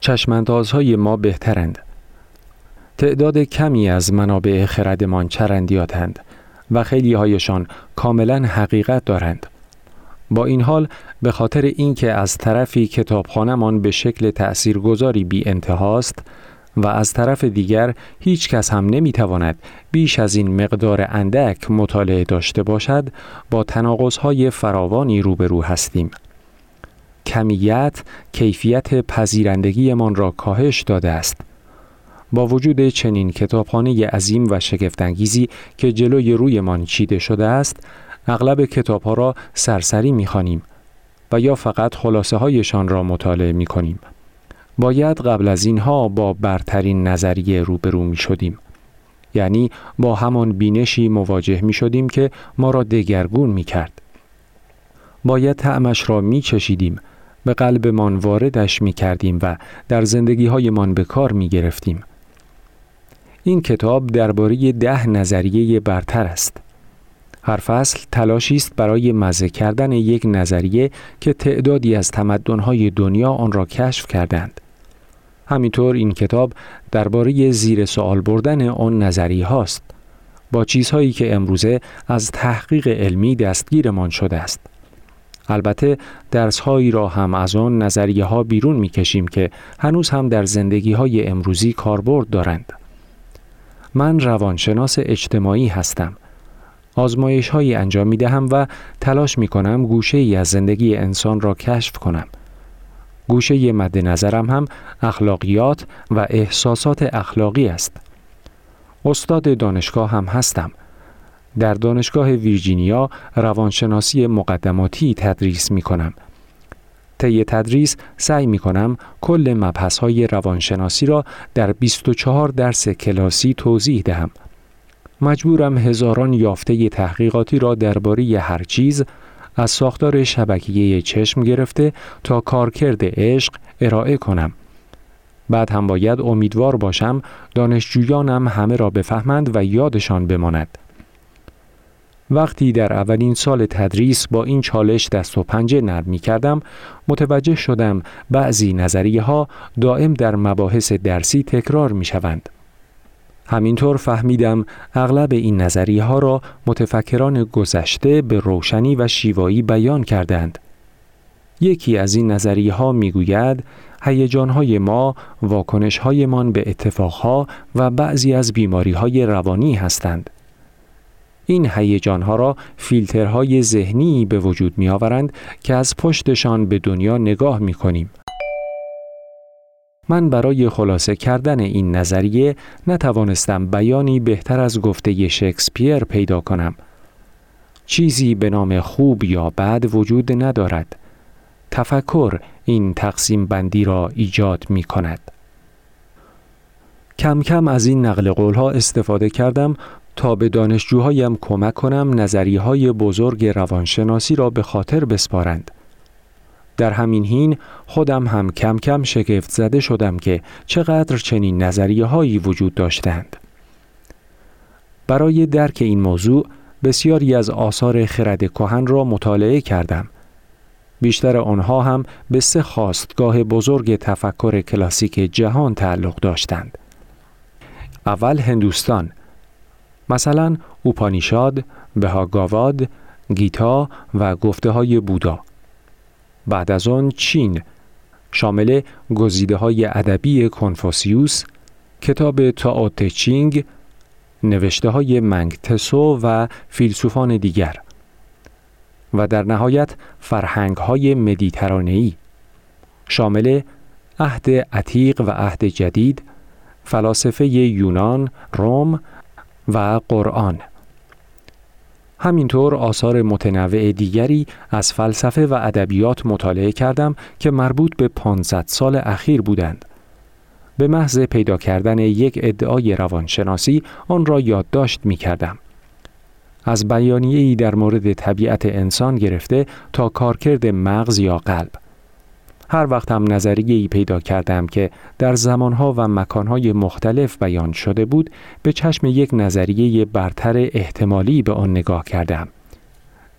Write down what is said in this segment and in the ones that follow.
چشماندازهای ما بهترند. تعداد کمی از منابع خردمان چرندیاتند و خیلی هایشان کاملا حقیقت دارند. با این حال به خاطر اینکه از طرفی کتابخانهمان به شکل تأثیرگذاری بی انتهاست و از طرف دیگر هیچ کس هم نمی‌تواند بیش از این مقدار اندک مطالعه داشته باشد با های فراوانی روبرو هستیم. کمیت کیفیت پذیرندگیمان را کاهش داده است. با وجود چنین کتابخانه عظیم و شگفتانگیزی که جلوی رویمان چیده شده است، اغلب کتاب ها را سرسری می و یا فقط خلاصه هایشان را مطالعه می کنیم. باید قبل از اینها با برترین نظریه روبرو می شدیم. یعنی با همان بینشی مواجه می شدیم که ما را دگرگون می کرد. باید تعمش را می چشیدیم به قلبمان واردش می کردیم و در زندگی هایمان به کار می گرفتیم. این کتاب درباره ده نظریه برتر است. هر فصل تلاشی است برای مزه کردن یک نظریه که تعدادی از تمدن‌های دنیا آن را کشف کردند. همینطور این کتاب درباره زیر سوال بردن آن نظریه هاست با چیزهایی که امروزه از تحقیق علمی دستگیرمان شده است. البته درسهایی را هم از آن نظریه ها بیرون می کشیم که هنوز هم در زندگی های امروزی کاربرد دارند. من روانشناس اجتماعی هستم. آزمایش هایی انجام می دهم و تلاش می کنم گوشه ای از زندگی انسان را کشف کنم. گوشه مد نظرم هم اخلاقیات و احساسات اخلاقی است. استاد دانشگاه هم هستم. در دانشگاه ویرجینیا روانشناسی مقدماتی تدریس می کنم. طی تدریس سعی می کنم کل مبحث های روانشناسی را در 24 درس کلاسی توضیح دهم. مجبورم هزاران یافته تحقیقاتی را درباره هر چیز از ساختار شبکیه چشم گرفته تا کارکرد عشق ارائه کنم. بعد هم باید امیدوار باشم دانشجویانم همه را بفهمند و یادشان بماند. وقتی در اولین سال تدریس با این چالش دست و پنجه نرم می کردم متوجه شدم بعضی نظریه ها دائم در مباحث درسی تکرار می شوند. همینطور فهمیدم اغلب این نظریه ها را متفکران گذشته به روشنی و شیوایی بیان کردند. یکی از این نظریه ها می گوید هیجان ما واکنش هایمان به اتفاق ها و بعضی از بیماری های روانی هستند. این هیجان ها را فیلترهای ذهنی به وجود می آورند که از پشتشان به دنیا نگاه می کنیم. من برای خلاصه کردن این نظریه نتوانستم بیانی بهتر از گفته شکسپیر پیدا کنم. چیزی به نام خوب یا بد وجود ندارد. تفکر این تقسیم بندی را ایجاد می کند. کم کم از این نقل قول ها استفاده کردم تا به دانشجوهایم کمک کنم نظریه های بزرگ روانشناسی را به خاطر بسپارند. در همین حین خودم هم کم کم شگفت زده شدم که چقدر چنین نظریه هایی وجود داشتند. برای درک این موضوع بسیاری از آثار خرد کهن را مطالعه کردم. بیشتر آنها هم به سه خواستگاه بزرگ تفکر کلاسیک جهان تعلق داشتند. اول هندوستان مثلا اوپانیشاد، بهاگاواد، گیتا و گفته های بودا. بعد از آن چین شامل گزیده های ادبی کنفوسیوس، کتاب تاوت چینگ، نوشته های منگ تسو و فیلسوفان دیگر. و در نهایت فرهنگ های مدیترانهی شامل عهد عتیق و عهد جدید فلاسفه یونان، روم و قرآن همینطور آثار متنوع دیگری از فلسفه و ادبیات مطالعه کردم که مربوط به 500 سال اخیر بودند. به محض پیدا کردن یک ادعای روانشناسی آن را یادداشت می کردم. از بیانیه‌ای در مورد طبیعت انسان گرفته تا کارکرد مغز یا قلب. هر وقت هم نظریه ای پیدا کردم که در زمانها و مکانهای مختلف بیان شده بود به چشم یک نظریه برتر احتمالی به آن نگاه کردم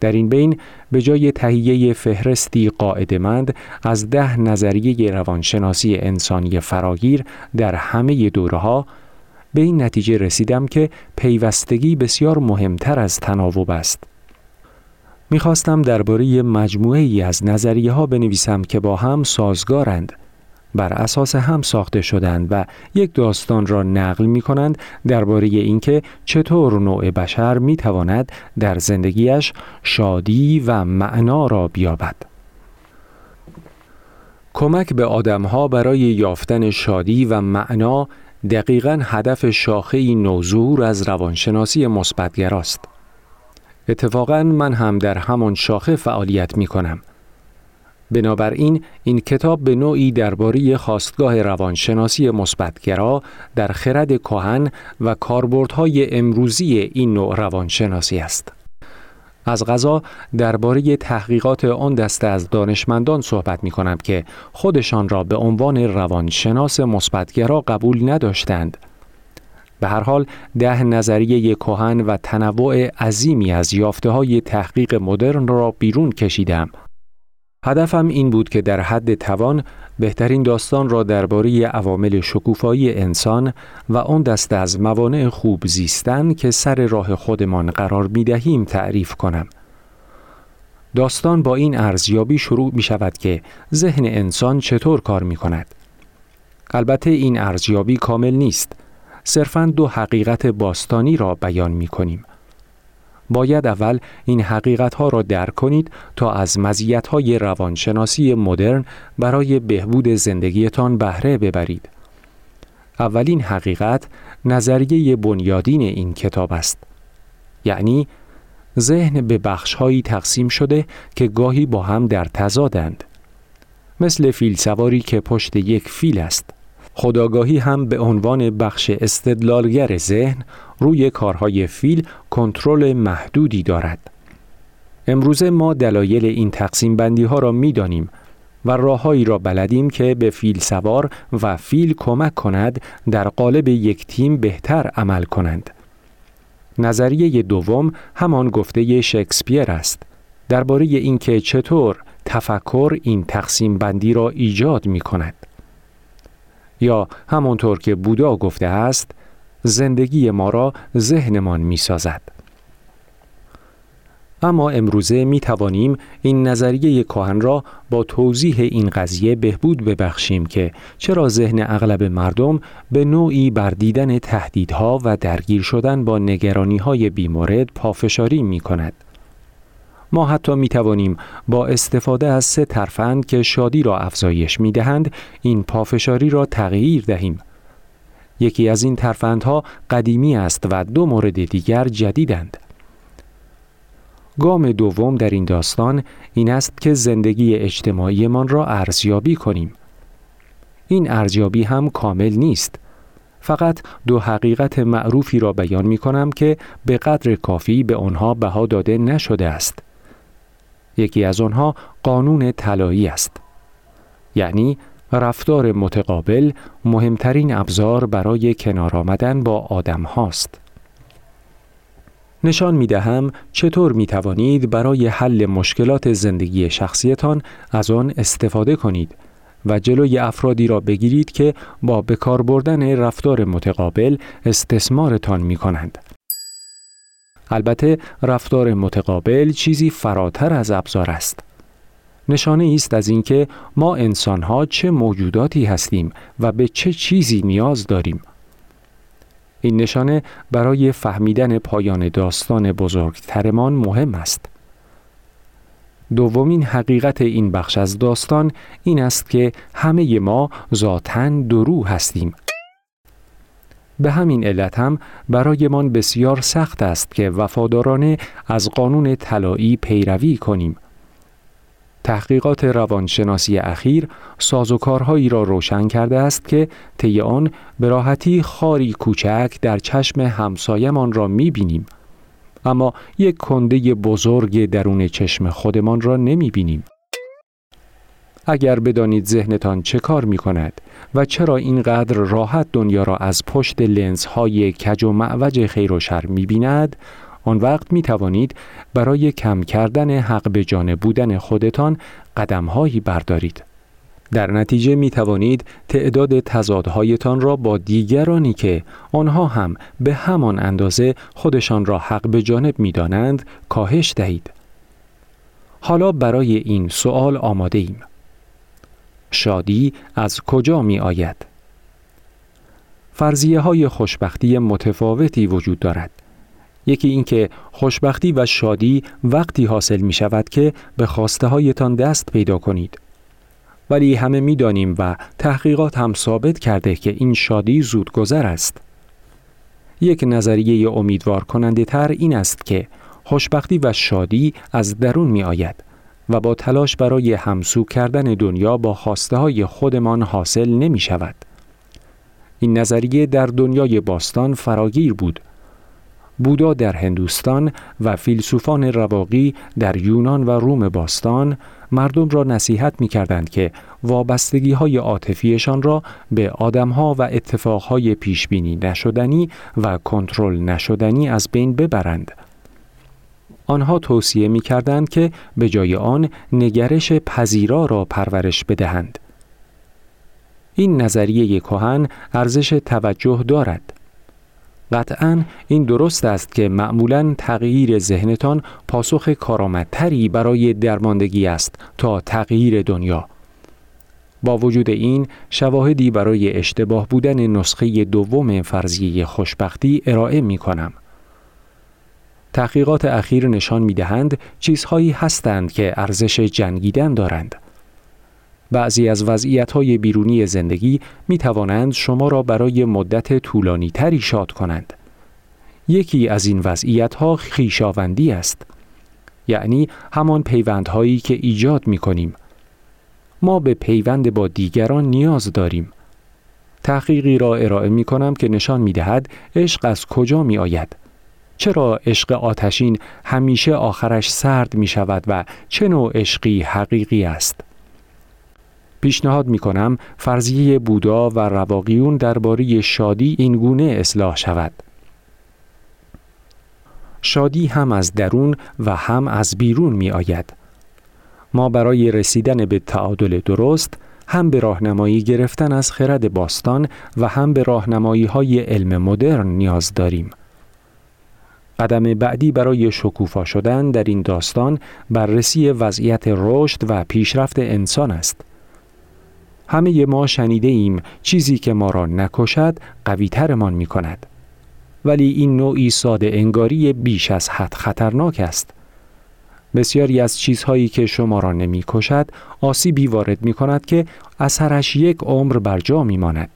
در این بین به جای تهیه فهرستی قاعدمند از ده نظریه روانشناسی انسانی فراگیر در همه دوره ها به این نتیجه رسیدم که پیوستگی بسیار مهمتر از تناوب است. می‌خواستم درباره مجموعه ای از نظریه ها بنویسم که با هم سازگارند بر اساس هم ساخته شدند و یک داستان را نقل می کنند درباره اینکه چطور نوع بشر می تواند در زندگیش شادی و معنا را بیابد. کمک به آدمها برای یافتن شادی و معنا دقیقا هدف شاخه نوزور از روانشناسی مثبتگراست. اتفاقا من هم در همان شاخه فعالیت می کنم. بنابراین این کتاب به نوعی درباره خواستگاه روانشناسی مثبتگرا در خرد کهن و کاربردهای امروزی این نوع روانشناسی است. از غذا درباره تحقیقات آن دسته از دانشمندان صحبت می کنم که خودشان را به عنوان روانشناس مثبتگرا قبول نداشتند. به هر حال ده نظریه کهن و تنوع عظیمی از یافته های تحقیق مدرن را بیرون کشیدم هدفم این بود که در حد توان بهترین داستان را درباره عوامل شکوفایی انسان و آن دسته از موانع خوب زیستن که سر راه خودمان قرار می دهیم تعریف کنم. داستان با این ارزیابی شروع می شود که ذهن انسان چطور کار می کند. البته این ارزیابی کامل نیست. صرفاً دو حقیقت باستانی را بیان می کنیم. باید اول این حقیقت ها را درک کنید تا از مزیت های روانشناسی مدرن برای بهبود زندگیتان بهره ببرید. اولین حقیقت نظریه بنیادین این کتاب است. یعنی ذهن به هایی تقسیم شده که گاهی با هم در تضادند. مثل فیل سواری که پشت یک فیل است. خداگاهی هم به عنوان بخش استدلالگر ذهن روی کارهای فیل کنترل محدودی دارد. امروزه ما دلایل این تقسیم بندی ها را می دانیم و راههایی را بلدیم که به فیل سوار و فیل کمک کند در قالب یک تیم بهتر عمل کنند. نظریه دوم همان گفته شکسپیر است درباره اینکه چطور تفکر این تقسیم بندی را ایجاد می کند. یا همانطور که بودا گفته است زندگی ما را ذهنمان می سازد. اما امروزه می توانیم این نظریه کهن را با توضیح این قضیه بهبود ببخشیم که چرا ذهن اغلب مردم به نوعی بر دیدن تهدیدها و درگیر شدن با نگرانی های بیمورد پافشاری می کند. ما حتی می توانیم با استفاده از سه ترفند که شادی را افزایش می دهند این پافشاری را تغییر دهیم. یکی از این ترفندها قدیمی است و دو مورد دیگر جدیدند. گام دوم در این داستان این است که زندگی اجتماعیمان را ارزیابی کنیم. این ارزیابی هم کامل نیست. فقط دو حقیقت معروفی را بیان می کنم که به قدر کافی به آنها بها داده نشده است. یکی از آنها قانون طلایی است. یعنی رفتار متقابل مهمترین ابزار برای کنار آمدن با آدم هاست. نشان می دهم چطور می توانید برای حل مشکلات زندگی شخصیتان از آن استفاده کنید و جلوی افرادی را بگیرید که با بکار بردن رفتار متقابل استثمارتان می کنند. البته رفتار متقابل چیزی فراتر از ابزار است. نشانه است از اینکه ما انسانها چه موجوداتی هستیم و به چه چیزی نیاز داریم. این نشانه برای فهمیدن پایان داستان بزرگترمان مهم است. دومین حقیقت این بخش از داستان این است که همه ما ذاتاً درو هستیم. به همین علت هم برایمان بسیار سخت است که وفادارانه از قانون طلایی پیروی کنیم. تحقیقات روانشناسی اخیر سازوکارهایی را روشن کرده است که طی آن به راحتی خاری کوچک در چشم همسایمان را می بینیم. اما یک کنده بزرگ درون چشم خودمان را نمی بینیم. اگر بدانید ذهنتان چه کار می کند و چرا اینقدر راحت دنیا را از پشت لنز های کج و معوج خیر و شر می بیند آن وقت می توانید برای کم کردن حق به جانب بودن خودتان قدمهایی بردارید. در نتیجه می توانید تعداد تضادهایتان را با دیگرانی که آنها هم به همان اندازه خودشان را حق به جانب می دانند کاهش دهید. حالا برای این سوال آماده ایم. شادی از کجا می آید؟ فرضیه های خوشبختی متفاوتی وجود دارد. یکی اینکه خوشبختی و شادی وقتی حاصل می شود که به خواسته هایتان دست پیدا کنید. ولی همه می دانیم و تحقیقات هم ثابت کرده که این شادی زودگذر است. یک نظریه امیدوار کننده تر این است که خوشبختی و شادی از درون می آید و با تلاش برای همسو کردن دنیا با خواسته های خودمان حاصل نمی شود. این نظریه در دنیای باستان فراگیر بود. بودا در هندوستان و فیلسوفان رواقی در یونان و روم باستان مردم را نصیحت می کردند که وابستگی های عاطفیشان را به آدمها و اتفاقهای پیشبینی نشدنی و کنترل نشدنی از بین ببرند. آنها توصیه می کردند که به جای آن نگرش پذیرا را پرورش بدهند. این نظریه کهن ارزش توجه دارد. قطعا این درست است که معمولا تغییر ذهنتان پاسخ کارآمدتری برای درماندگی است تا تغییر دنیا. با وجود این شواهدی برای اشتباه بودن نسخه دوم فرضیه خوشبختی ارائه می کنم. تحقیقات اخیر نشان می دهند چیزهایی هستند که ارزش جنگیدن دارند. بعضی از وضعیت های بیرونی زندگی می توانند شما را برای مدت طولانی تری شاد کنند. یکی از این وضعیت ها خیشاوندی است. یعنی همان پیوندهایی که ایجاد می کنیم. ما به پیوند با دیگران نیاز داریم. تحقیقی را ارائه می کنم که نشان می دهد عشق از کجا می آید. چرا عشق آتشین همیشه آخرش سرد می شود و چه نوع عشقی حقیقی است؟ پیشنهاد می کنم فرضیه بودا و رواقیون درباره شادی این گونه اصلاح شود. شادی هم از درون و هم از بیرون می آید. ما برای رسیدن به تعادل درست هم به راهنمایی گرفتن از خرد باستان و هم به راهنمایی های علم مدرن نیاز داریم. قدم بعدی برای شکوفا شدن در این داستان بررسی وضعیت رشد و پیشرفت انسان است. همه ما شنیده ایم چیزی که ما را نکشد قویترمان می کند. ولی این نوعی ساده انگاری بیش از حد خطرناک است. بسیاری از چیزهایی که شما را نمی کشد آسیبی وارد می کند که اثرش یک عمر بر جا می ماند.